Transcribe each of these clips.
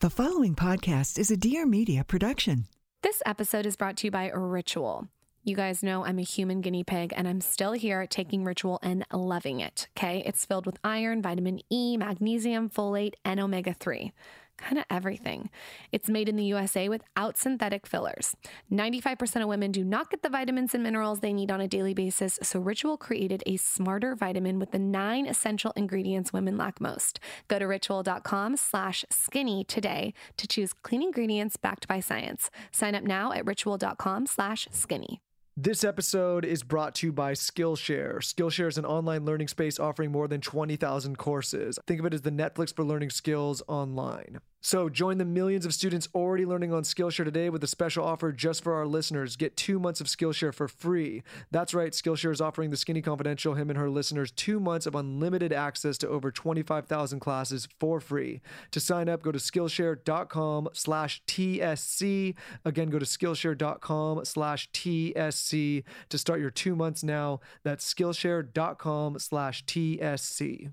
The following podcast is a Dear Media production. This episode is brought to you by Ritual. You guys know I'm a human guinea pig and I'm still here taking Ritual and loving it. Okay. It's filled with iron, vitamin E, magnesium, folate, and omega 3 kind of everything. It's made in the USA without synthetic fillers. 95% of women do not get the vitamins and minerals they need on a daily basis, so Ritual created a smarter vitamin with the nine essential ingredients women lack most. Go to ritual.com slash skinny today to choose clean ingredients backed by science. Sign up now at ritual.com slash skinny. This episode is brought to you by Skillshare. Skillshare is an online learning space offering more than 20,000 courses. Think of it as the Netflix for learning skills online. So join the millions of students already learning on Skillshare today with a special offer just for our listeners. Get two months of Skillshare for free. That's right, Skillshare is offering the Skinny Confidential, him and her listeners, two months of unlimited access to over 25,000 classes for free. To sign up, go to Skillshare.com slash TSC. Again, go to Skillshare.com slash TSC to start your two months now. That's Skillshare.com slash TSC.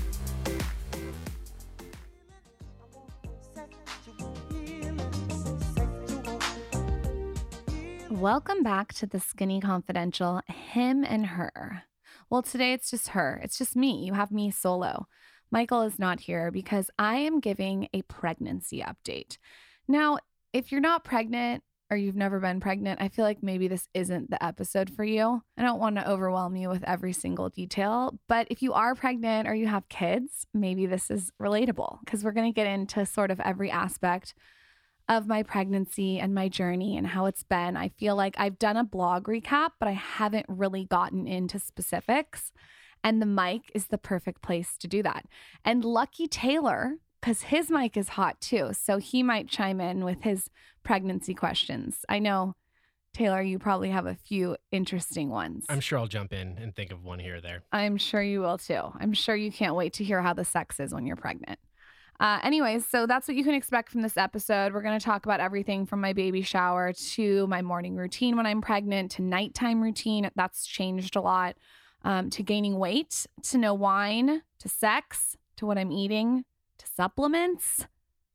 Welcome back to the Skinny Confidential, him and her. Well, today it's just her. It's just me. You have me solo. Michael is not here because I am giving a pregnancy update. Now, if you're not pregnant or you've never been pregnant, I feel like maybe this isn't the episode for you. I don't want to overwhelm you with every single detail, but if you are pregnant or you have kids, maybe this is relatable because we're going to get into sort of every aspect of my pregnancy and my journey and how it's been. I feel like I've done a blog recap, but I haven't really gotten into specifics. And the mic is the perfect place to do that. And Lucky Taylor, because his mic is hot too. So he might chime in with his pregnancy questions. I know, Taylor, you probably have a few interesting ones. I'm sure I'll jump in and think of one here or there. I'm sure you will too. I'm sure you can't wait to hear how the sex is when you're pregnant. Uh, anyways, so that's what you can expect from this episode. We're going to talk about everything from my baby shower to my morning routine when I'm pregnant to nighttime routine. That's changed a lot. Um, to gaining weight, to no wine, to sex, to what I'm eating, to supplements,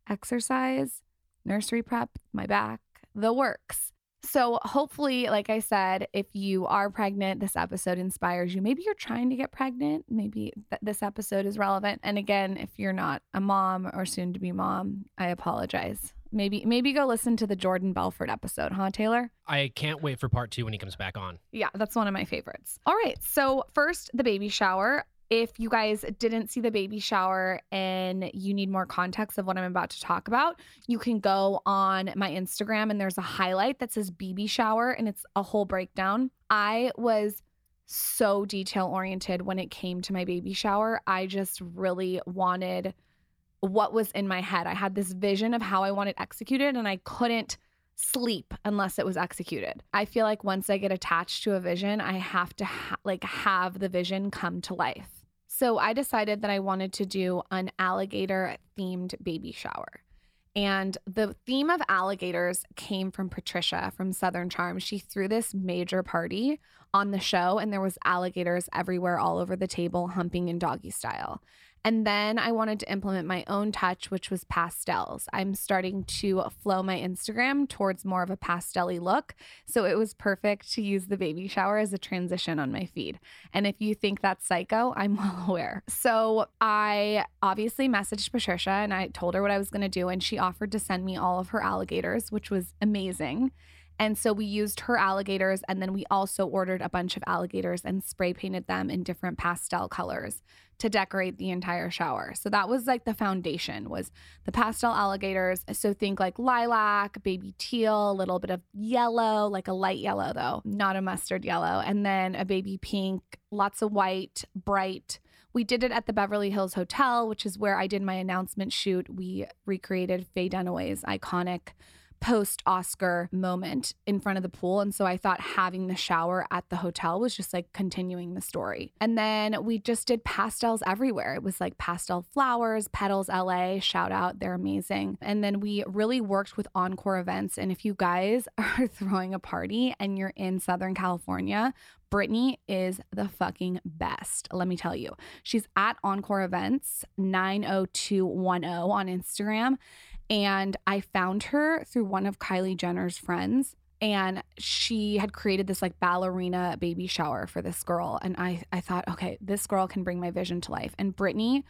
exercise, nursery prep, my back, the works. So, hopefully, like I said, if you are pregnant, this episode inspires you. Maybe you're trying to get pregnant. Maybe th- this episode is relevant. And again, if you're not a mom or soon to be mom, I apologize. Maybe maybe go listen to the Jordan Belfort episode, huh, Taylor? I can't wait for part two when he comes back on. Yeah, that's one of my favorites. All right. So, first, the baby shower. If you guys didn't see the baby shower and you need more context of what I'm about to talk about, you can go on my Instagram and there's a highlight that says baby shower and it's a whole breakdown. I was so detail oriented when it came to my baby shower. I just really wanted what was in my head. I had this vision of how I wanted executed and I couldn't sleep unless it was executed. I feel like once I get attached to a vision, I have to ha- like have the vision come to life. So I decided that I wanted to do an alligator themed baby shower. And the theme of alligators came from Patricia from Southern Charm. She threw this major party on the show and there was alligators everywhere all over the table humping in doggy style. And then I wanted to implement my own touch, which was pastels. I'm starting to flow my Instagram towards more of a pastel look. So it was perfect to use the baby shower as a transition on my feed. And if you think that's psycho, I'm well aware. So I obviously messaged Patricia and I told her what I was going to do. And she offered to send me all of her alligators, which was amazing. And so we used her alligators and then we also ordered a bunch of alligators and spray painted them in different pastel colors to decorate the entire shower. So that was like the foundation was the pastel alligators. So think like lilac, baby teal, a little bit of yellow, like a light yellow though, not a mustard yellow, and then a baby pink, lots of white, bright. We did it at the Beverly Hills Hotel, which is where I did my announcement shoot. We recreated Faye Dunaway's iconic post Oscar moment in front of the pool. And so I thought having the shower at the hotel was just like continuing the story. And then we just did pastels everywhere. It was like pastel flowers, Petals LA, shout out, they're amazing. And then we really worked with Encore events. And if you guys are throwing a party and you're in Southern California, Brittany is the fucking best. Let me tell you. She's at Encore Events 90210 on Instagram. And I found her through one of Kylie Jenner's friends. And she had created this like ballerina baby shower for this girl. And I, I thought, okay, this girl can bring my vision to life. And Brittany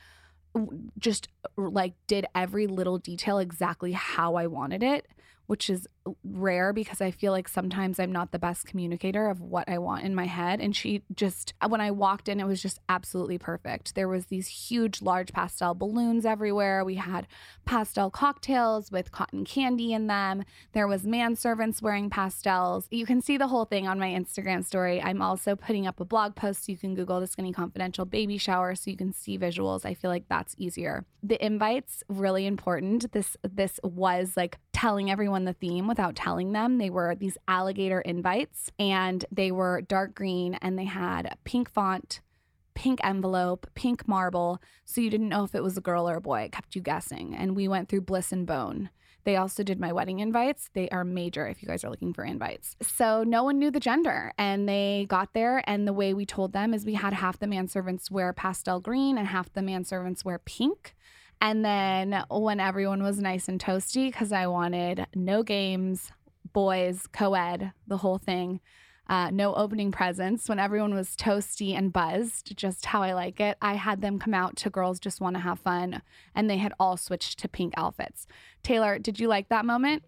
just like did every little detail exactly how I wanted it which is rare because I feel like sometimes I'm not the best communicator of what I want in my head. And she just, when I walked in, it was just absolutely perfect. There was these huge, large pastel balloons everywhere. We had pastel cocktails with cotton candy in them. There was manservants wearing pastels. You can see the whole thing on my Instagram story. I'm also putting up a blog post so you can Google the Skinny Confidential baby shower so you can see visuals. I feel like that's easier. The invites really important. This this was like telling everyone the theme without telling them. They were these alligator invites and they were dark green and they had a pink font, pink envelope, pink marble. So you didn't know if it was a girl or a boy. It kept you guessing. And we went through Bliss and Bone. They also did my wedding invites. They are major if you guys are looking for invites. So no one knew the gender and they got there. And the way we told them is we had half the manservants wear pastel green and half the manservants wear pink. And then when everyone was nice and toasty, because I wanted no games, boys, co ed, the whole thing. Uh, no opening presents when everyone was toasty and buzzed, just how I like it. I had them come out to Girls Just Want to Have Fun, and they had all switched to pink outfits. Taylor, did you like that moment?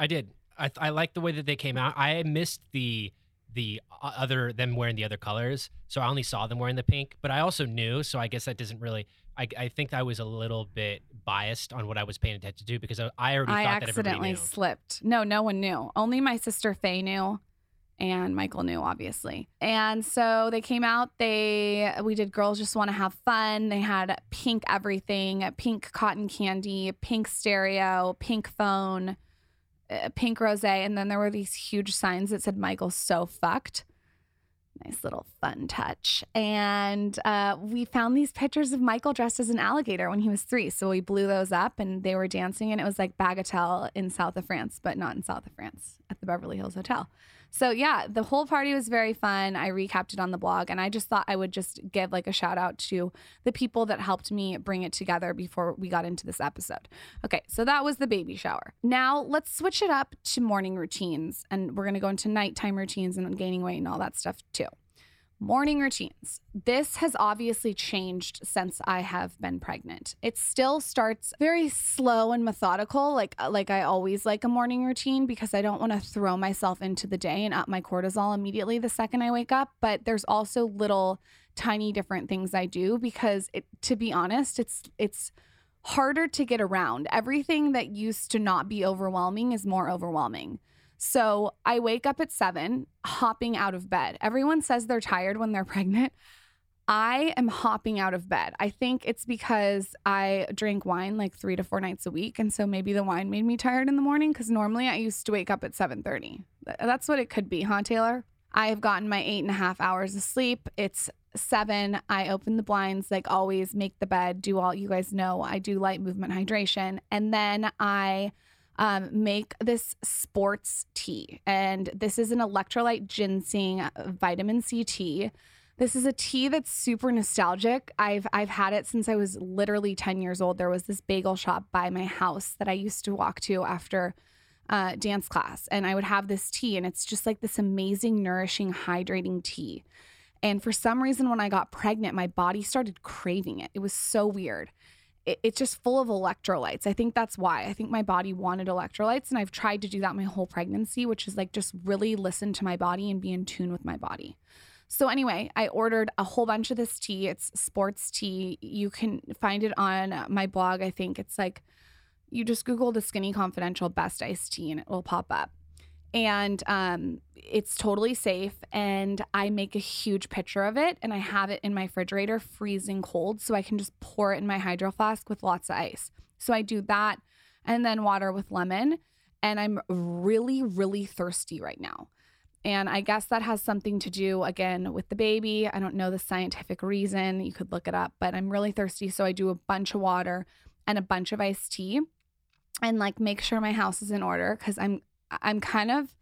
I did. I, I like the way that they came out. I missed the the other them wearing the other colors, so I only saw them wearing the pink. But I also knew, so I guess that doesn't really I, I think I was a little bit biased on what I was paying attention to because I, I already I thought that everybody accidentally knew. slipped. No, no one knew. Only my sister Faye knew and Michael knew obviously. And so they came out, they we did girls just want to have fun. They had pink everything, pink cotton candy, pink stereo, pink phone, uh, pink rosé, and then there were these huge signs that said Michael's so fucked nice little fun touch. And uh, we found these pictures of Michael dressed as an alligator when he was three. So we blew those up and they were dancing, and it was like Bagatelle in south of France, but not in south of France at the Beverly Hills Hotel. So yeah, the whole party was very fun. I recapped it on the blog and I just thought I would just give like a shout out to the people that helped me bring it together before we got into this episode. Okay, so that was the baby shower. Now let's switch it up to morning routines and we're going to go into nighttime routines and gaining weight and all that stuff too. Morning routines. This has obviously changed since I have been pregnant. It still starts very slow and methodical, like uh, like I always like a morning routine because I don't want to throw myself into the day and up my cortisol immediately the second I wake up, but there's also little tiny different things I do because it, to be honest, it's it's harder to get around. Everything that used to not be overwhelming is more overwhelming. So I wake up at seven, hopping out of bed. Everyone says they're tired when they're pregnant. I am hopping out of bed. I think it's because I drink wine like three to four nights a week, and so maybe the wine made me tired in the morning. Because normally I used to wake up at seven thirty. That's what it could be, huh, Taylor? I have gotten my eight and a half hours of sleep. It's seven. I open the blinds like always, make the bed, do all you guys know. I do light movement hydration, and then I um, make this sports tea. And this is an electrolyte ginseng vitamin C tea. This is a tea that's super nostalgic. I've I've had it since I was literally 10 years old. There was this bagel shop by my house that I used to walk to after uh, dance class, and I would have this tea, and it's just like this amazing, nourishing, hydrating tea. And for some reason, when I got pregnant, my body started craving it. It was so weird it, it's just full of electrolytes. I think that's why. I think my body wanted electrolytes. And I've tried to do that my whole pregnancy, which is like just really listen to my body and be in tune with my body. So, anyway, I ordered a whole bunch of this tea. It's sports tea. You can find it on my blog. I think it's like you just Google the Skinny Confidential Best Iced Tea and it will pop up and um, it's totally safe. And I make a huge picture of it and I have it in my refrigerator freezing cold so I can just pour it in my hydro flask with lots of ice. So I do that and then water with lemon. and I'm really, really thirsty right now. And I guess that has something to do, again, with the baby. I don't know the scientific reason. You could look it up, but I'm really thirsty. So I do a bunch of water and a bunch of iced tea and like make sure my house is in order because I'm, I'm kind of,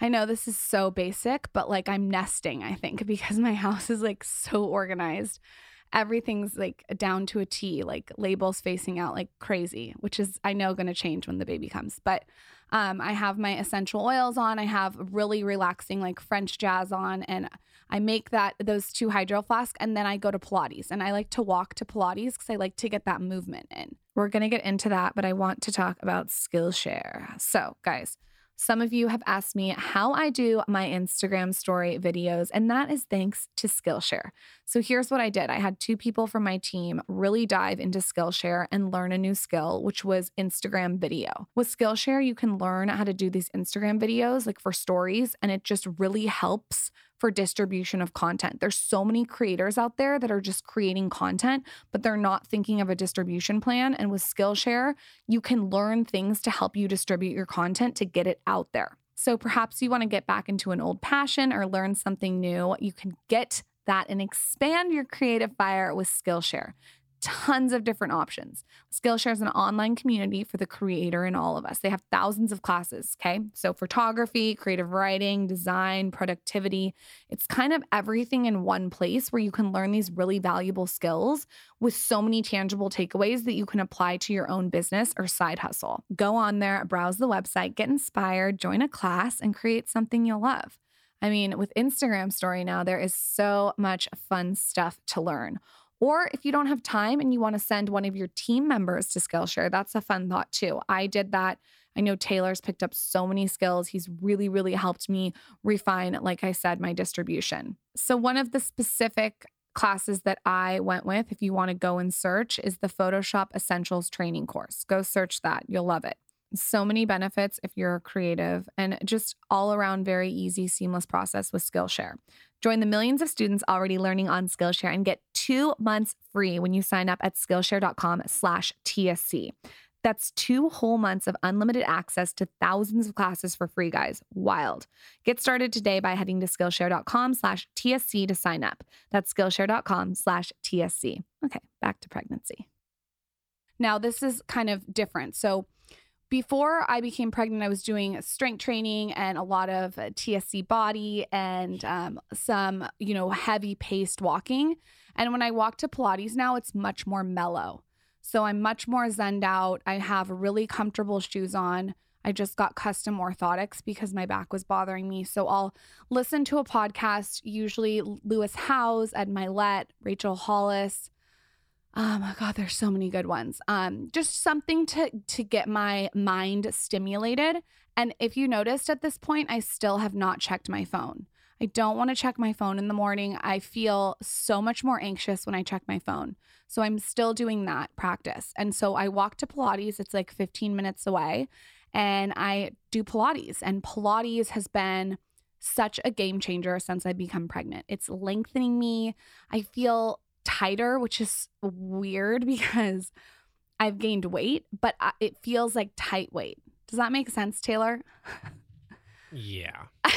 I know this is so basic, but like I'm nesting, I think, because my house is like so organized. Everything's like down to a T, like labels facing out like crazy, which is, I know, going to change when the baby comes. But um, I have my essential oils on. I have really relaxing like French jazz on, and I make that those two hydro flasks, and then I go to Pilates. And I like to walk to Pilates because I like to get that movement in. We're gonna get into that, but I want to talk about Skillshare. So, guys. Some of you have asked me how I do my Instagram story videos, and that is thanks to Skillshare. So here's what I did I had two people from my team really dive into Skillshare and learn a new skill, which was Instagram video. With Skillshare, you can learn how to do these Instagram videos like for stories, and it just really helps for distribution of content. There's so many creators out there that are just creating content, but they're not thinking of a distribution plan. And with Skillshare, you can learn things to help you distribute your content to get it out there. So perhaps you want to get back into an old passion or learn something new. You can get that and expand your creative fire with Skillshare tons of different options. Skillshare is an online community for the creator and all of us. They have thousands of classes, okay? So, photography, creative writing, design, productivity. It's kind of everything in one place where you can learn these really valuable skills with so many tangible takeaways that you can apply to your own business or side hustle. Go on there, browse the website, get inspired, join a class, and create something you'll love. I mean, with Instagram story now, there is so much fun stuff to learn. Or if you don't have time and you want to send one of your team members to Skillshare, that's a fun thought too. I did that. I know Taylor's picked up so many skills. He's really, really helped me refine, like I said, my distribution. So, one of the specific classes that I went with, if you want to go and search, is the Photoshop Essentials training course. Go search that. You'll love it. So many benefits if you're creative and just all around very easy, seamless process with Skillshare. Join the millions of students already learning on Skillshare and get two months free when you sign up at Skillshare.com slash TSC. That's two whole months of unlimited access to thousands of classes for free, guys. Wild. Get started today by heading to Skillshare.com slash TSC to sign up. That's Skillshare.com slash TSC. Okay, back to pregnancy. Now, this is kind of different. So, before I became pregnant, I was doing strength training and a lot of uh, TSC body and um, some, you know, heavy paced walking. And when I walk to Pilates now, it's much more mellow. So I'm much more zenned out. I have really comfortable shoes on. I just got custom orthotics because my back was bothering me. So I'll listen to a podcast, usually Lewis Howes, Ed Mylett, Rachel Hollis, Oh my god, there's so many good ones. Um, just something to to get my mind stimulated. And if you noticed at this point, I still have not checked my phone. I don't want to check my phone in the morning. I feel so much more anxious when I check my phone. So I'm still doing that practice. And so I walk to Pilates, it's like 15 minutes away, and I do Pilates. And Pilates has been such a game changer since I become pregnant. It's lengthening me. I feel tighter, which is weird because I've gained weight, but it feels like tight weight. Does that make sense, Taylor? Yeah.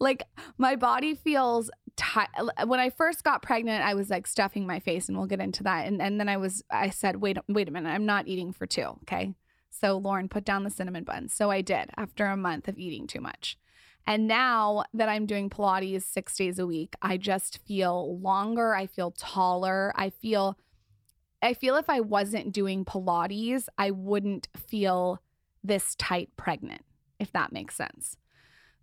like my body feels tight. When I first got pregnant, I was like stuffing my face, and we'll get into that. And and then I was, I said, wait, wait a minute, I'm not eating for two. Okay. So Lauryn put down the cinnamon buns. So I did after a month of eating too much. And now that I'm doing Pilates six days a week, I just feel longer. I feel taller. I feel, I feel if I wasn't doing Pilates, I wouldn't feel this tight pregnant, if that makes sense.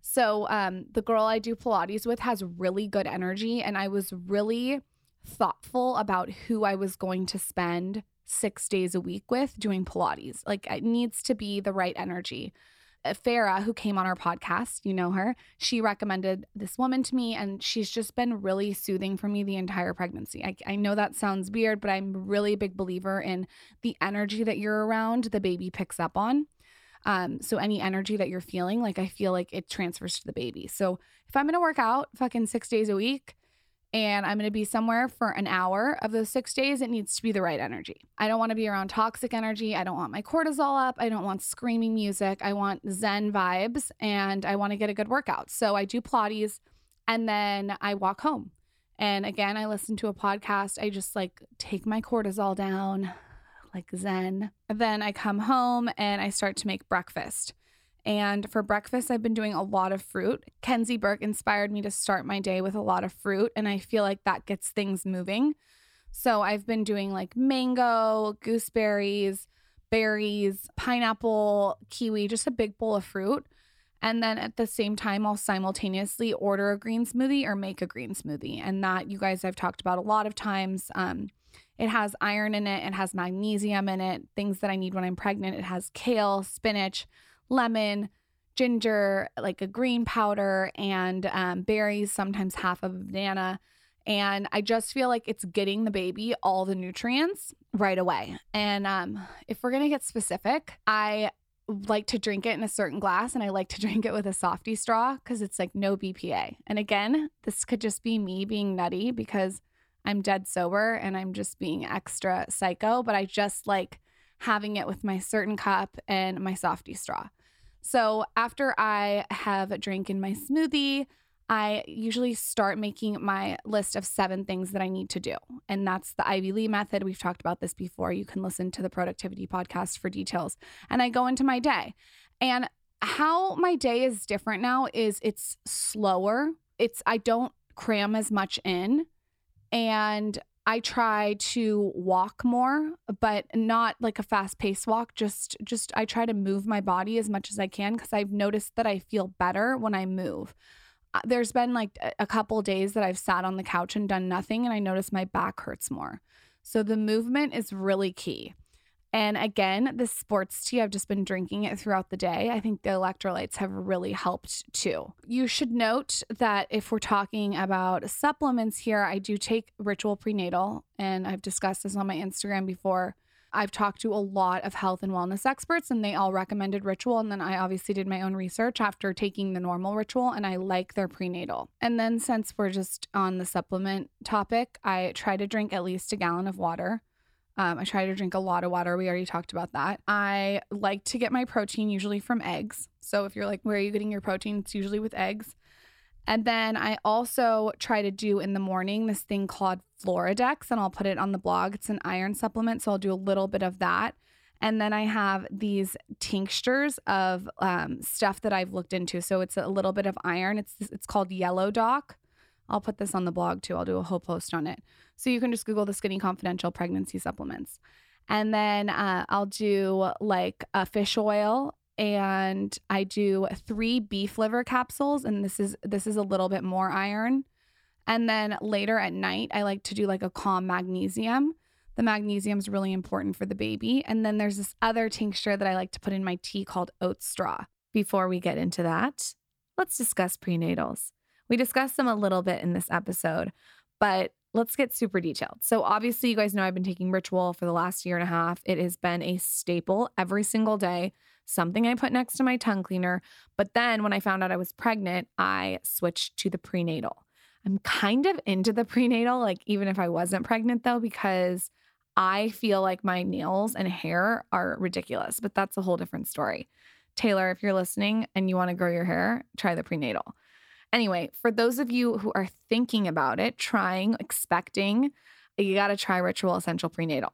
So, um, the girl I do Pilates with has really good energy, and I was really thoughtful about who I was going to spend six days a week with doing Pilates. Like, it needs to be the right energy. Uh, Farah, who came on our podcast, you know her, she recommended this woman to me, and she's just been really soothing for me the entire pregnancy. I, I know that sounds weird, but I'm really a big believer in the energy that you're around, the baby picks up on. Um, so any energy that you're feeling, like I feel like it transfers to the baby. So if I'm gonna work out fucking six days a week, and I'm going to be somewhere for an hour of those six days, it needs to be the right energy. I don't want to be around toxic energy. I don't want my cortisol up. I don't want screaming music. I want Zen vibes and I want to get a good workout. So I do Pilates and then I walk home. And again, I listen to a podcast. I just like take my cortisol down, like Zen. Then I come home and I start to make breakfast. And for breakfast, I've been doing a lot of fruit. Kenzie Burke inspired me to start my day with a lot of fruit, and I feel like that gets things moving. So I've been doing like mango, gooseberries, berries, pineapple, kiwi, just a big bowl of fruit. And then at the same time, I'll simultaneously order a green smoothie or make a green smoothie. And that you guys I've talked about a lot of times. Um, it has iron in it, it has magnesium in it, things that I need when I'm pregnant. It has kale, spinach, lemon, ginger, like a green powder, and um, berries, sometimes half of a banana. And I just feel like it's getting the baby all the nutrients right away. And um, if we're to get specific, I like to drink it in a certain glass and I like to drink it with a softy straw because it's like no BPA. And again, this could just be me being nutty because I'm dead sober and I'm just being extra psycho, but I just like having it with my certain cup and my softy straw. So after I have drinking my smoothie, I usually start making my list of seven things that I need to do. And that's the Ivy Lee method. We've talked about this before. You can listen to the productivity podcast for details. And I go into my day. And how my day is different now is it's slower. It's I don't cram as much in and I try to walk more, but not like a fast-paced walk. Just just I try to move my body as much as I can cuz I've noticed that I feel better when I move. Uh, There's been like a couple days that I've sat on the couch and done nothing and I notice my back hurts more. So the movement is really key. And again, the sports tea, I've just been drinking it throughout the day. I think the electrolytes have really helped too. You should note that if we're talking about supplements here, I do take ritual prenatal, and I've discussed this on my Instagram before. I've talked to a lot of health and wellness experts, and they all recommended ritual. And then I obviously did my own research after taking the normal ritual, and I like their prenatal. And then, since we're just on the supplement topic, I try to drink at least a gallon of water. Um, I try to drink a lot of water. We already talked about that. I like to get my protein usually from eggs. So if you're like, where are you getting your protein? It's usually with eggs. And then I also try to do in the morning this thing called Floradix, and I'll put it on the blog. It's an iron supplement. So I'll do a little bit of that. And then I have these tinctures of um, stuff that I've looked into. So it's a little bit of iron. It's it's called Yellow Dock. I'll put this on the blog too. I'll do a whole post on it. So you can just Google the Skinny Confidential pregnancy supplements. And then uh, I'll do like a fish oil and I do three beef liver capsules and this is this is a little bit more iron. And then later at night I like to do like a calm magnesium. The magnesium is really important for the baby. And then there's this other tincture that I like to put in my tea called oat straw. Before we get into that, let's discuss prenatals. We discussed them a little bit in this episode, but let's get super detailed. So, obviously, you guys know I've been taking Ritual for the last year and a half. It has been a staple every single day, something I put next to my tongue cleaner. But then when I found out I was pregnant, I switched to the prenatal. I'm kind of into the prenatal, like even if I wasn't pregnant, though, because I feel like my nails and hair are ridiculous, but that's a whole different story. Taylor, if you're listening and you want to grow your hair, try the prenatal. Anyway, for those of you who are thinking about it, trying, expecting, you got to try Ritual Essential Prenatal.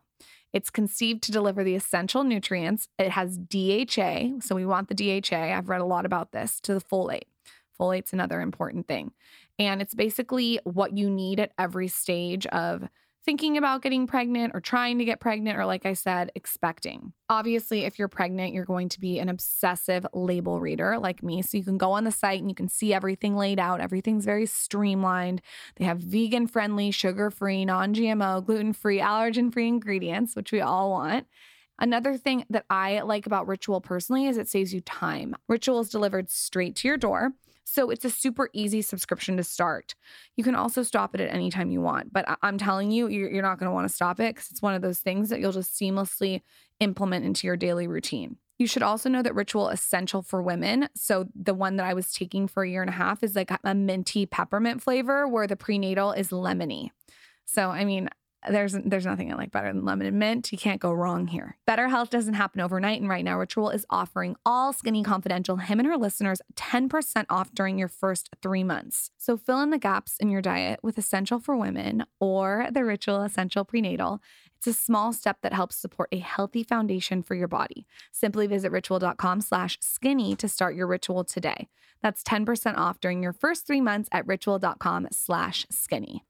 It's conceived to deliver the essential nutrients. It has DHA, so we want the DHA. I've read a lot about this to the folate. Folate's another important thing. And it's basically what you need at every stage of thinking about getting pregnant or trying to get pregnant, or like I said, expecting. Obviously, if you're pregnant, you're going to be an obsessive label reader like me. So you can go on the site and you can see everything laid out. Everything's very streamlined. They have vegan friendly, sugar free, non GMO, gluten free, allergen free ingredients, which we all want. Another thing that I like about Ritual personally is it saves you time. Ritual is delivered straight to your door. So it's a super easy subscription to start. You can also stop it at any time you want, but I- am telling you, you're, you're not going to want to stop it because it's one of those things that you'll just seamlessly implement into your daily routine. You should also know that Ritual Essential for Women. So, the one that I was taking for a year and a half is like a minty peppermint flavor, where the prenatal is lemony. So, I mean, there's there's nothing I like better than lemon and mint. You can't go wrong here. Better health doesn't happen overnight, and right now Ritual is offering all Skinny Confidential him and her listeners 10% off during your first three months. So fill in the gaps in your diet with Essential for Women or the Ritual Essential Prenatal. It's a small step that helps support a healthy foundation for your body. Simply visit ritual.com slash skinny to start your ritual today. That's 10% off during your first three months at ritual.com slash skinny.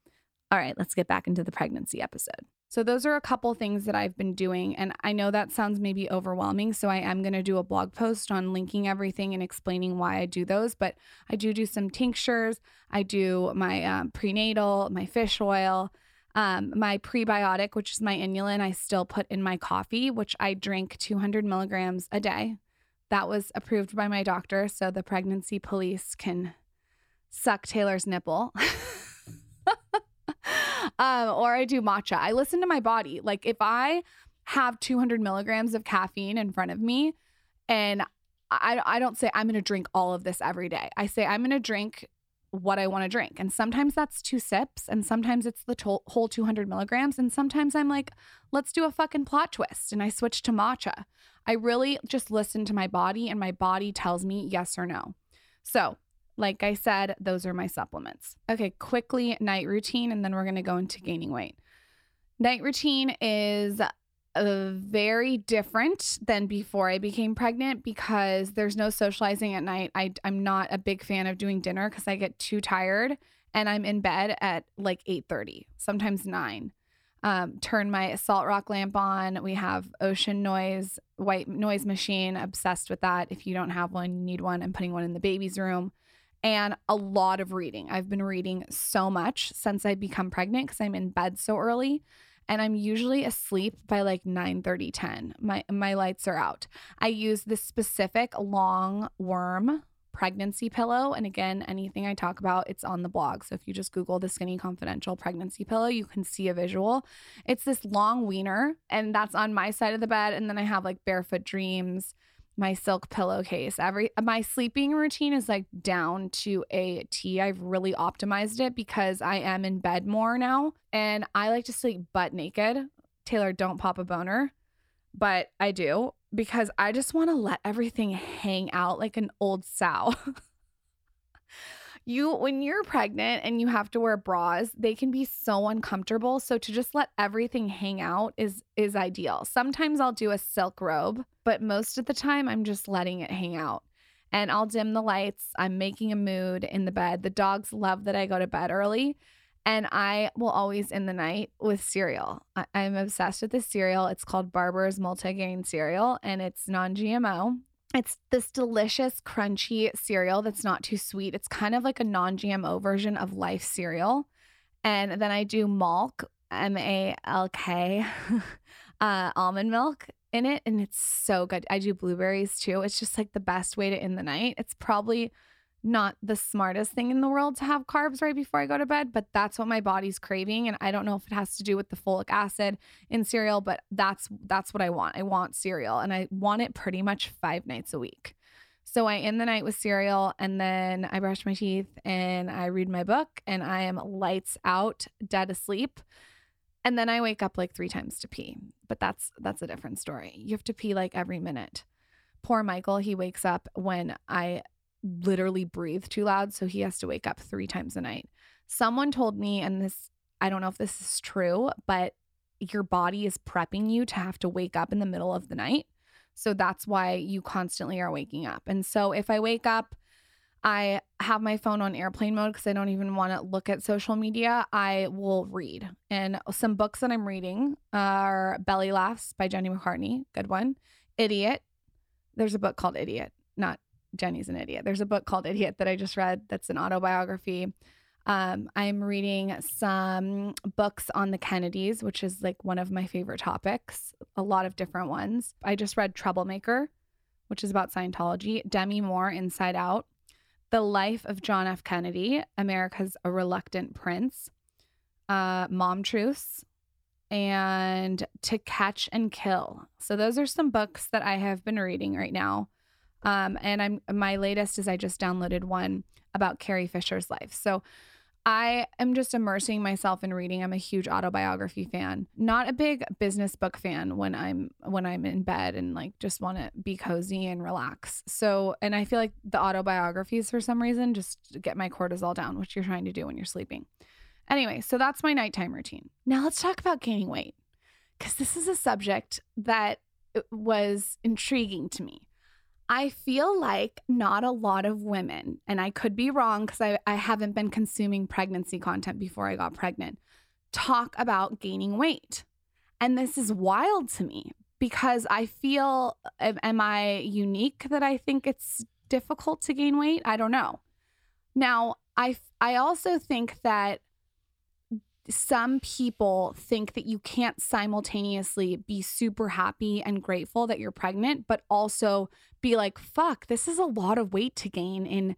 All right, let's get back into the pregnancy episode. So, those are a couple things that I've been doing. And I know that sounds maybe overwhelming. So, I am going to do a blog post on linking everything and explaining why I do those. But I do do some tinctures, I do my um, prenatal, my fish oil. Um, my prebiotic, which is my inulin, I still put in my coffee, which I drink 200 milligrams a day. That was approved by my doctor, so the pregnancy police can suck Taylor's nipple. um, or I do matcha. I listen to my body. Like if I have 200 milligrams of caffeine in front of me, and I, I don't say I'm going to drink all of this every day. I say I'm going to drink what I want to drink. And sometimes that's two sips, and sometimes it's the to- whole 200 milligrams. And sometimes I'm like, let's do a fucking plot twist. And I switch to matcha. I really just listen to my body, and my body tells me yes or no. So like I said, those are my supplements. Okay, quickly night routine, and then we're going to go into gaining weight. Night routine is uh, very different than before I became pregnant because there's no socializing at night. I, I'm not a big fan of doing dinner because I get too tired and I'm in bed at like 8:30, sometimes 9. Um, turn my salt rock lamp on. We have ocean noise, white noise machine, obsessed with that. If you don't have one, you need one. I'm putting one in the baby's room and a lot of reading. I've been reading so much since I become pregnant because I'm in bed so early and I'm usually asleep by like 9 30, 10. My, my lights are out. I use this specific long worm pregnancy pillow. And again, anything I talk about, it's on the blog. So if you just Google the Skinny Confidential pregnancy pillow, you can see a visual. It's this long wiener, and that's on my side of the bed. And then I have like Barefoot Dreams my silk pillowcase. Every my sleeping routine is like down to a T. I've really optimized it because I am in bed more now and I like to sleep butt naked. Taylor, don't pop a boner, but I do because I just want to let everything hang out like an old sow. you when you're pregnant and you have to wear bras they can be so uncomfortable so to just let everything hang out is is ideal sometimes i'll do a silk robe but most of the time i'm just letting it hang out and i'll dim the lights i'm making a mood in the bed the dogs love that i go to bed early and I will always end the night with cereal. I- am obsessed with this cereal. It's called Barbara's Multigrain Cereal and it's non GMO. It's this delicious, crunchy cereal that's not too sweet. It's kind of like a non GMO version of Life cereal. And then I do Malk, M A L K, uh, almond milk in it. And it's so good. I do blueberries too. It's just like the best way to end the night. It's probably not the smartest thing in the world to have carbs right before I go to bed, but that's what my body's craving and I don't know if it has to do with the folic acid in cereal, but that's that's what I want. I want cereal and I want it pretty much 5 nights a week. So I end the night with cereal and then I brush my teeth and I read my book and I am lights out, dead asleep. And then I wake up like 3 times to pee. But that's that's a different story. You have to pee like every minute. Poor Michael, he wakes up when I literally breathe too loud. So he has to wake up three times a night. Someone told me, and this, I don't know if this is true, but your body is prepping you to have to wake up in the middle of the night. So that's why you constantly are waking up. And so if I wake up, I have my phone on airplane mode because I don't even want to look at social media. I will read. And some books that I'm reading are Belly Laughs by Jenny McCarthy, good one. Idiot. There's a book called Idiot, not Jenny's an idiot. There's a book called Idiot that I just read that's an autobiography. Um, I'm reading some books on the Kennedys, which is like one of my favorite topics, a lot of different ones. I just read Troublemaker, which is about Scientology, Demi Moore, Inside Out, The Life of John F. Kennedy, America's a Reluctant Prince, uh, Mom Truths, and To Catch and Kill. So those are some books that I have been reading right now. Um, and I'm my latest is I just downloaded one about Carrie Fisher's life. So I am just immersing myself in reading. I'm a huge autobiography fan. Not a big business book fan when I'm when I'm in bed and like just want to be cozy and relax. So, and I feel like the autobiographies for some reason just get my cortisol down, which you're trying to do when you're sleeping. Anyway, so that's my nighttime routine. Now let's talk about gaining weight cuz this is a subject that uh, was intriguing to me. I feel like not a lot of women, and I could be wrong because I, I haven't been consuming pregnancy content before I got pregnant, talk about gaining weight. And this is wild to me because I feel, uh, am I unique that I think it's difficult to gain weight? I don't know. Now, I, I also think that some people think that you can't simultaneously be super happy and grateful that you're pregnant but also be like fuck this is a lot of weight to gain in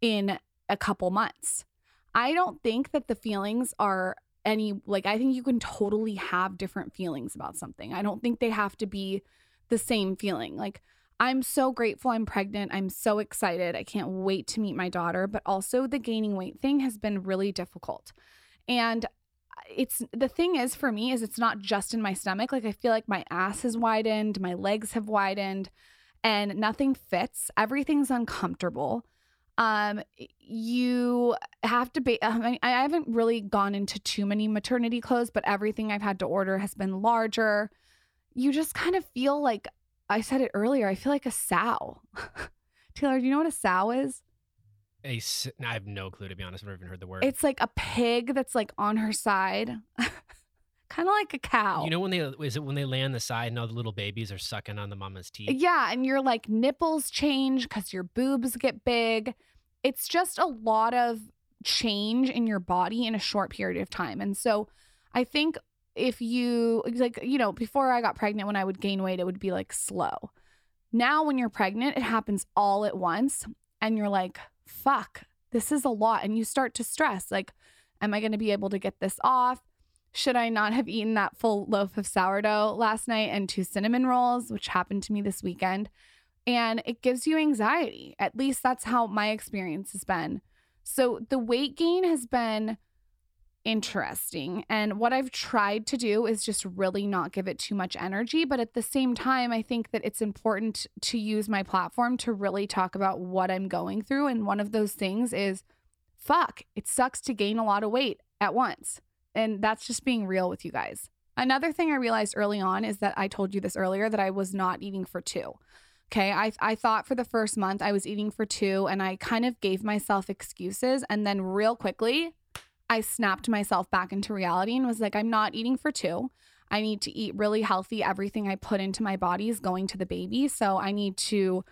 in a couple months. I don't think that the feelings are any like i think you can totally have different feelings about something. I don't think they have to be the same feeling. Like i'm so grateful i'm pregnant. I'm so excited. I can't wait to meet my daughter. But also the gaining weight thing has been really difficult and it's the thing is for me is it's not just in my stomach. Like I feel like my ass has widened, my legs have widened, and nothing fits. Everything's uncomfortable. Um, you have to be. I, mean, I haven't really gone into too many maternity clothes, but everything I've had to order has been larger. You just kind of feel like I said it earlier. I feel like a sow. Taylor, do you know what a sow is? A, I have no clue to be honest. I've never even heard the word. It's like a pig that's like on her side, kind of like a cow. You know when they is it when they lay on the side and all the little babies are sucking on the mama's teeth? Yeah, and your like nipples change because your boobs get big. It's just a lot of change in your body in a short period of time, and so I think if you like you know before I got pregnant, when I would gain weight, it would be like slow. Now when you're pregnant, it happens all at once, and you're like fuck, this is a lot. And you start to stress like, am I going to be able to get this off? Should I not have eaten that full loaf of sourdough last night and two cinnamon rolls, which happened to me this weekend? And it gives you anxiety. At least that's how my experience has been. So the weight gain has been interesting. And what I've tried to do is just really not give it too much energy. But at the same time, I think that it's important to use my platform to really talk about what I'm going through. And one of those things is fuck, it sucks to gain a lot of weight at once. And that's just being real with you guys. Another thing I realized early on is that I told you this earlier that I was not eating for two. Okay, I, I thought for the first month I was eating for two and I kind of gave myself excuses. And then, real quickly, I snapped myself back into reality and was like, I'm not eating for two. I need to eat really healthy. Everything I put into my body is going to the baby. So I need to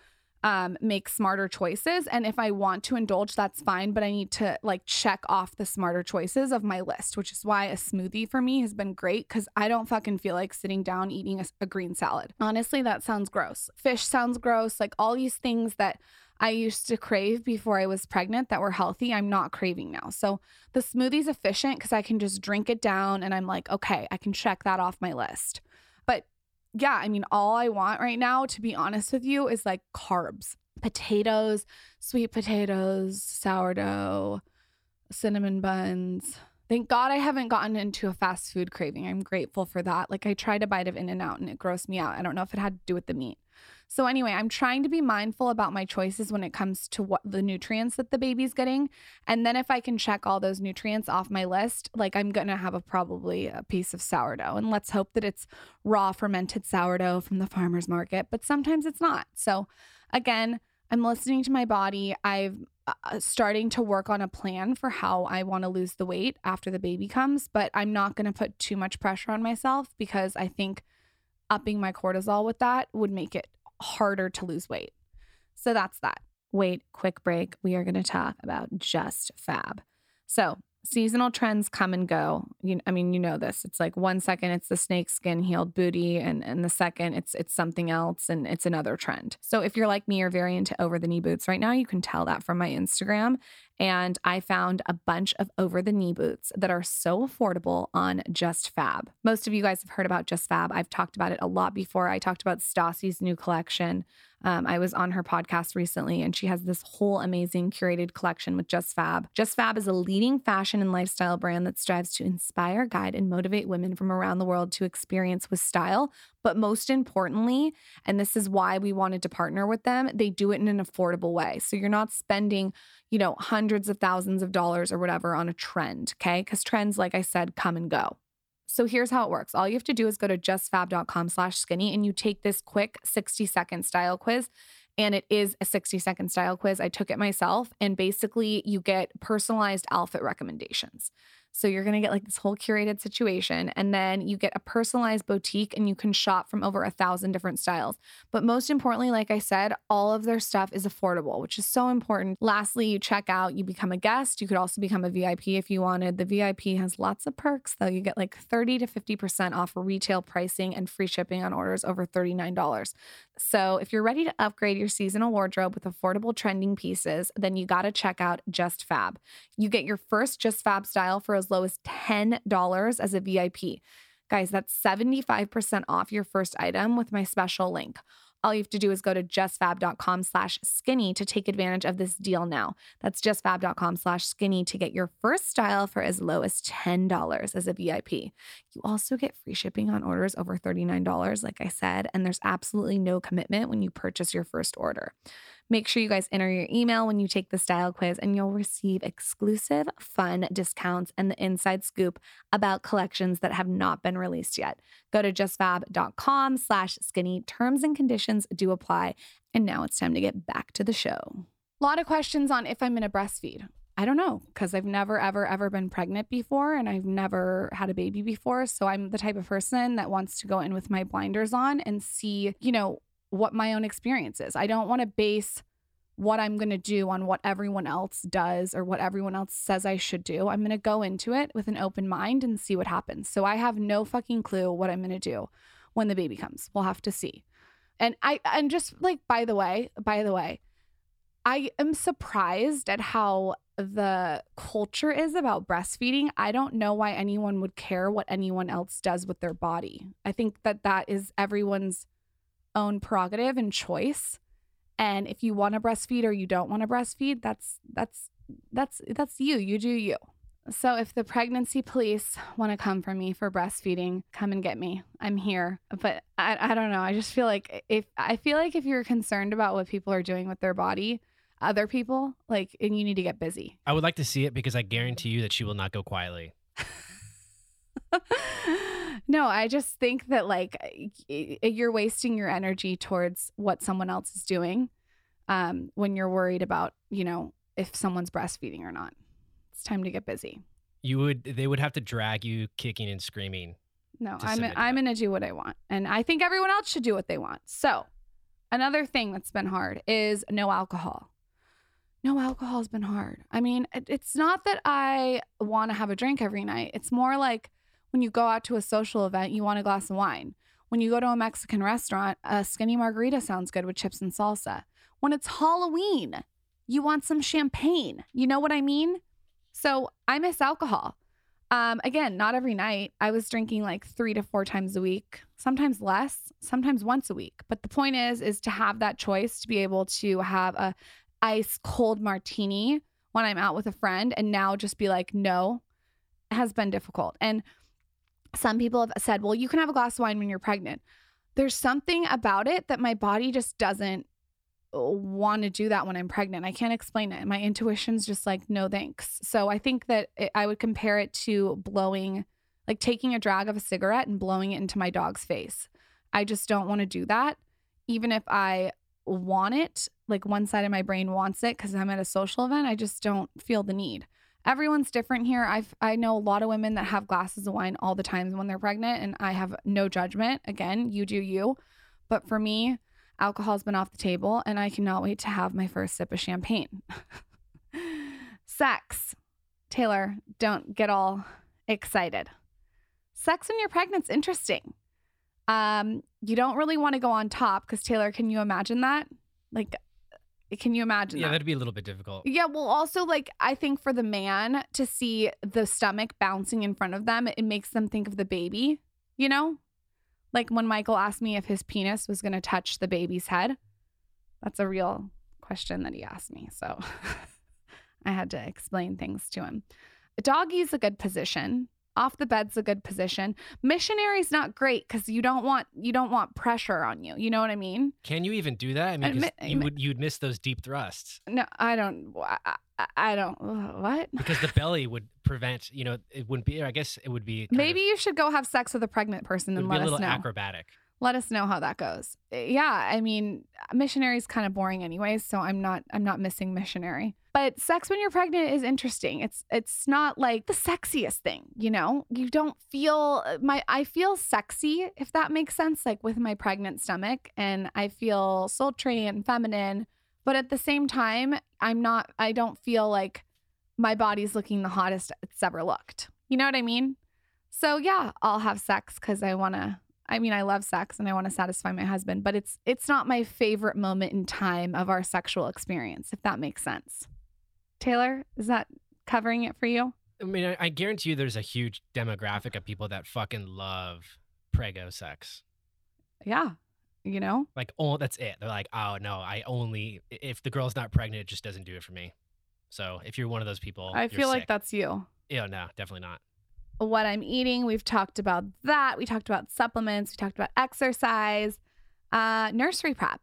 um, make smarter choices. And if I want to indulge, that's fine. But I need to like check off the smarter choices of my list, which is why a smoothie for me has been great because I don't fucking feel like sitting down eating a, a green salad. Honestly, that sounds gross. Fish sounds gross. Like all these things that I used to crave before I was pregnant that were healthy, I'm not craving now. So the smoothie's efficient because I can just drink it down and I'm like, okay, I can check that off my list. But yeah, I mean, all I want right now, to be honest with you, is like carbs potatoes, sweet potatoes, sourdough, cinnamon buns. Thank God I haven't gotten into a fast food craving. I'm grateful for that. Like I tried a bite of In and Out and it grossed me out. I don't know if it had to do with the meat. So, anyway, I'm trying to be mindful about my choices when it comes to what the nutrients that the baby's getting. And then if I can check all those nutrients off my list, like I'm going to have a probably a piece of sourdough. And let's hope that it's raw fermented sourdough from the farmer's market, but sometimes it's not. So, again, I'm listening to my body. I've uh, uh starting to work on a plan for how I want to lose the weight after the baby comes, but I'm not going to put too much pressure on myself because I think upping my cortisol with that would make it harder to lose weight. So that's that. Wait, quick break. We are going to talk about just fab. So, seasonal trends come and go. You, I mean, you know this. It's like one second it's the snake skin heeled booty, and and the second it's it's something else, and it's another trend. So if you're like me, you're very into over the knee boots right now. You can tell that from my Instagram, and I found a bunch of over the knee boots that are so affordable on Just Fab. Most of you guys have heard about Just Fab. I've talked about it a lot before. I talked about Stassi's new collection. Um, I was on her podcast recently, and she has this whole amazing curated collection with Just Fab. Just Fab is a leading fashion and lifestyle brand that strives to inspire, guide, and motivate women from around the world to experience with style. But most importantly, and this is why we wanted to partner with them, they do it in an affordable way. So you're not spending, you know, hundreds of thousands of dollars or whatever on a trend, okay? Because trends, like I said, come and go. So here's how it works. All you have to do is go to justfab.com slash skinny and you take this quick 60 second style quiz. And it is a 60 second style quiz. I took it myself. And basically, you get personalized outfit recommendations. So you're going to get like this whole curated situation. And then you get a personalized boutique and you can shop from over a thousand different styles. But most importantly, like I said, all of their stuff is affordable, which is so important. Lastly, you check out, you become a guest. You could also become a VIP if you wanted. The VIP has lots of perks, though. You get like 30 to 50% off retail pricing and free shipping on orders over $39. So if you're ready to upgrade your seasonal wardrobe with affordable trending pieces, then you got to check out JustFab. You get your first JustFab style for as low as $10 as a VIP. Guys, that's 75% off your first item with my special link. All you have to do is go to justfab.com slash skinny to take advantage of this deal now. That's justfab.com slash skinny to get your first style for as low as $10 as a VIP. You also get free shipping on orders over $39, like I said, and there's absolutely no commitment when you purchase your first order. Make sure you guys enter your email when you take the style quiz, and you'll receive exclusive, fun discounts and the inside scoop about collections that have not been released yet. Go to justfab.com slash skinny. Terms and conditions do apply. And now it's time to get back to the show. A lot of questions on if I'm going to breastfeed. I don't know because I've never, ever, ever been pregnant before and I've never had a baby before. So I'm the type of person that wants to go in with my blinders on and see, you know, what my own experience is. I don't want to base what I'm going to do on what everyone else does or what everyone else says I should do. I'm going to go into it with an open mind and see what happens. So I have no fucking clue what I'm going to do when the baby comes. We'll have to see. And I and just like by the way, by the way, I am surprised at how the culture is about breastfeeding. I don't know why anyone would care what anyone else does with their body. I think that that is everyone's own prerogative and choice. And if you want to breastfeed or you don't want to breastfeed, that's that's that's that's you. You do you. So if the pregnancy police want to come for me for breastfeeding, come and get me. I'm here. But I, I don't know. I just feel like if I feel like if you're concerned about what people are doing with their body, other people, like and you need to get busy. I would like to see it because I guarantee you that she will not go quietly. no, I just think that like you're wasting your energy towards what someone else is doing um, when you're worried about, you know, if someone's breastfeeding or not. It's time to get busy. You would they would have to drag you kicking and screaming. No, I'm submit I'm going to do what I want. And I think everyone else should do what they want. So, another thing that's been hard is no alcohol. No alcohol has been hard. I mean, it's not that I want to have a drink every night. It's more like when you go out to a social event, you want a glass of wine. When you go to a Mexican restaurant, a skinny margarita sounds good with chips and salsa. When it's Halloween, you want some champagne. You know what I mean? So I miss alcohol. Um, again, not every night. I was drinking like three to four times a week, sometimes less, sometimes once a week. But the point is, is to have that choice to be able to have a ice cold martini when I'm out with a friend, and now just be like, no, has been difficult. And some people have said, well, you can have a glass of wine when you're pregnant. There's something about it that my body just doesn't uh, want to do that when I'm pregnant. I can't explain it. My intuition's just like, no thanks. So I think that it, I would compare it to blowing, like taking a drag of a cigarette and blowing it into my dog's face. I just don't want to do that. Even if I want it, like one side of my brain wants it because I'm at a social event, I just don't feel the need. Everyone's different here. I've I know a lot of women that have glasses of wine all the time when they're pregnant, and I have no judgment. Again, you do you. But for me, alcohol's been off the table, and I cannot wait to have my first sip of champagne. Sex. Taylor, don't get all excited. Sex when you're pregnant's interesting. Um, you don't really want to go on top because Taylor, can you imagine that? Like Can you imagine Yeah, that? that'd be a little bit difficult. Yeah, well, also, like, I think for the man to see the stomach bouncing in front of them, it makes them think of the baby, you know? Like when Michael asked me if his penis was going to touch the baby's head. That's a real question that he asked me. So I had to explain things to him. Doggy's a good position. Off the bed's a good position. Missionary's not great because you don't want you don't want pressure on you. You know what I mean? Can you even do that? I mean Admit- you would you'd miss those deep thrusts No, I don't. I, I- don't. What? because the belly would prevent. You know, it wouldn't be. I guess it would be. Maybe of, you should go have sex with a pregnant person and be let a us little know. acrobatic. Let us know how that goes. Eh, Yeah, I mean, missionary's kind of boring anyways, so I'm not I'm not missing missionary. But sex when you're pregnant is interesting. It's it's not like the sexiest thing, you know? You don't feel uh, my I feel sexy if that makes sense like with my pregnant stomach and I feel sultry and feminine, but at the same time, I'm not I don't feel like my body's looking the hottest it's ever looked. You know what I mean? So yeah, I'll have sex cuz I want to I mean, I love sex and I want to satisfy my husband, but it's it's not my favorite moment in time of our sexual experience, if that makes sense. Taylor, is that covering it for you? I mean, I, I guarantee you, there's a huge demographic of people that fucking love prego sex. Yeah. You know? Like, oh, that's it. They're like, oh no, I only if the girl's not pregnant, it just doesn't do it for me. So if you're one of those people, I feel like sick. that's you. Yeah, no, definitely not. What I'm eating, we've talked about that. We talked about supplements, we talked about exercise, uh, nursery prep.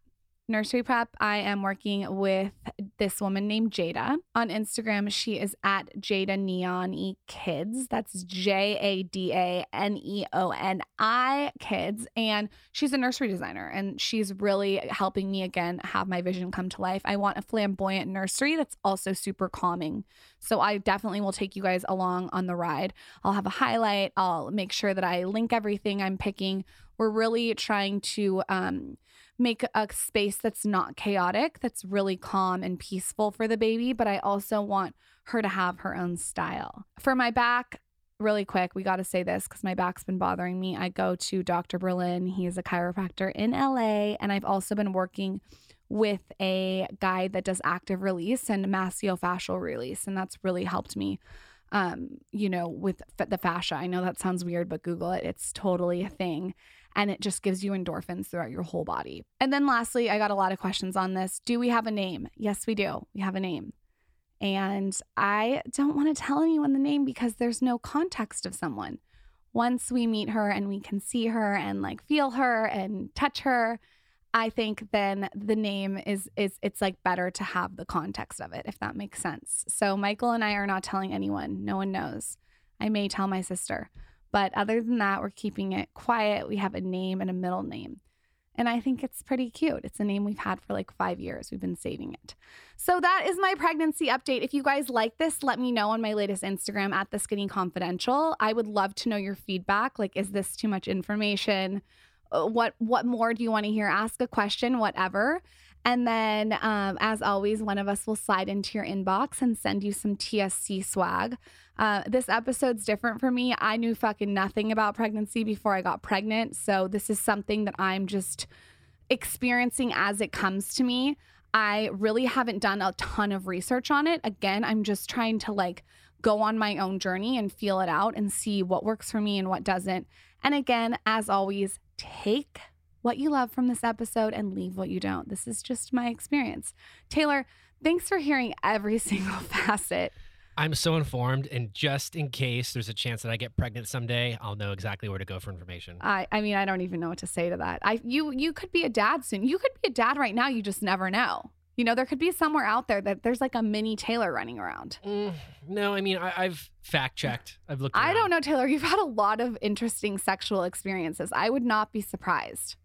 Nursery prep, I am working with this woman named Jada. On Instagram, she is at Jada Neon E Kids. That's J A D A N E O N I Kids. And she's a nursery designer and she's really helping me again have my vision come to life. I want a flamboyant nursery that's also super calming. So I definitely will take you guys along on the ride. I'll have a highlight, I'll make sure that I link everything I'm picking. We're really trying to um, make a space that's not chaotic, that's really calm and peaceful for the baby, but I also want her to have her own style. For my back, really quick, we got to say this because my back's been bothering me. I go to Dr. Berlin. He is a chiropractor in LA. And I've also been working with a guy that does active release and mastiofascial release. And that's really helped me, um, you know, with the fascia. I know that sounds weird, but Google it. It's totally a thing. And it just gives you endorphins throughout your whole body. And then lastly, I got a lot of questions on this. Do we have a name? Yes, we do. We have a name. And I don't want to tell anyone the name because there's no context of someone. Once we meet her and we can see her and like feel her and touch her, I think then the name is is it's like better to have the context of it if that makes sense. So Michael and I are not telling anyone. No one knows. I may tell my sister. But other than that, we're keeping it quiet. We have a name and a middle name. And I think it's pretty cute. It's a name we've had for like five years. We've been saving it. So that is my pregnancy update. If you guys like this, let me know on my latest Instagram at the Skinny Confidential. I would love to know your feedback. Like, is this too much information? Uh, What what more do you want to hear? Ask a question, whatever. And then, um, as always, one of us will slide into your inbox and send you some TSC swag. Uh, this episode's different for me. I knew fucking nothing about pregnancy before I got pregnant. So, this is something that I'm just experiencing as it comes to me. I really haven't done a ton of research on it. Again, I'm just trying to like go on my own journey and feel it out and see what works for me and what doesn't. And again, as always, take what you love from this episode and leave what you don't. This is just my experience. Taylor, thanks for hearing every single facet. I'm so informed, and just in case there's a chance that I get pregnant someday, I'll know exactly where to go for information. I I mean, I don't even know what to say to that. I you you could be a dad soon. You could be a dad right now. You just never know. You know, there could be somewhere out there that there's like a mini Taylor running around. Mm, no, I mean I, I've fact checked. I've looked. I don't know, Taylor. You've had a lot of interesting sexual experiences. I would not be surprised.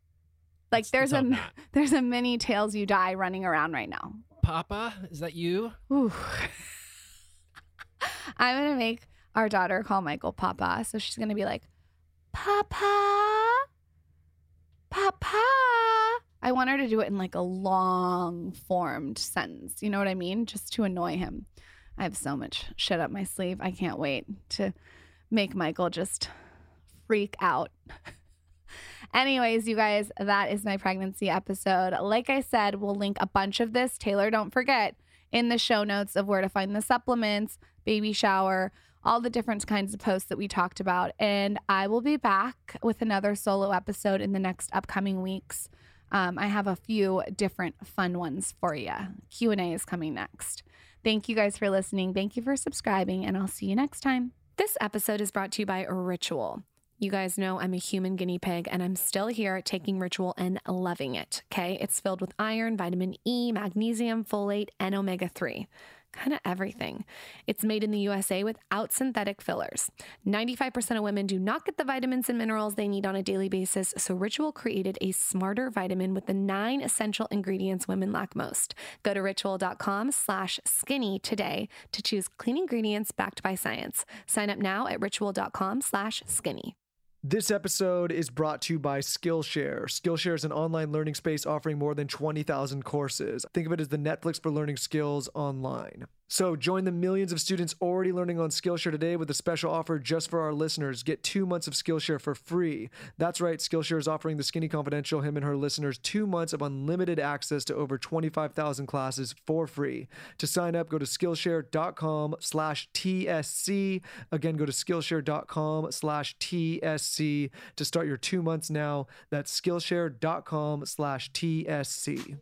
Like there's a not. there's a mini tails you die running around right now. Papa, is that you? Ooh. I'm gonna make our daughter call Michael Papa, so she's gonna be like, Papa, Papa. I want her to do it in like a long formed sentence. You know what I mean? Just to annoy him. I have so much shit up my sleeve. I can't wait to make Michael just freak out. Anyways, you guys, that is my pregnancy episode. Like I said, we'll link a bunch of this. Taylor, don't forget in the show notes of where to find the supplements, baby shower, all the different kinds of posts that we talked about. And I will be back with another solo episode in the next upcoming weeks. Um, I have a few different fun ones for you. Q and A is coming next. Thank you guys for listening. Thank you for subscribing, and I'll see you next time. This episode is brought to you by Ritual. You guys know I'm a human guinea pig and I'm still here taking Ritual and loving it. Okay. It's filled with iron, vitamin E, magnesium, folate, and omega 3 kind of everything. It's made in the USA without synthetic fillers. 95% of women do not get the vitamins and minerals they need on a daily basis, so Ritual created a smarter vitamin with the nine essential ingredients women lack most. Go to ritual.com slash skinny today to choose clean ingredients backed by science. Sign up now at ritual.com slash skinny. This episode is brought to you by Skillshare. Skillshare is an online learning space offering more than 20,000 courses. Think of it as the Netflix for learning skills online. So join the millions of students already learning on Skillshare today with a special offer just for our listeners. Get two months of Skillshare for free. That's right, Skillshare is offering the Skinny Confidential, him and her listeners, two months of unlimited access to over 25,000 classes for free. To sign up, go to Skillshare.com slash TSC. Again, go to Skillshare.com slash TSC to start your two months now. That's Skillshare.com slash TSC.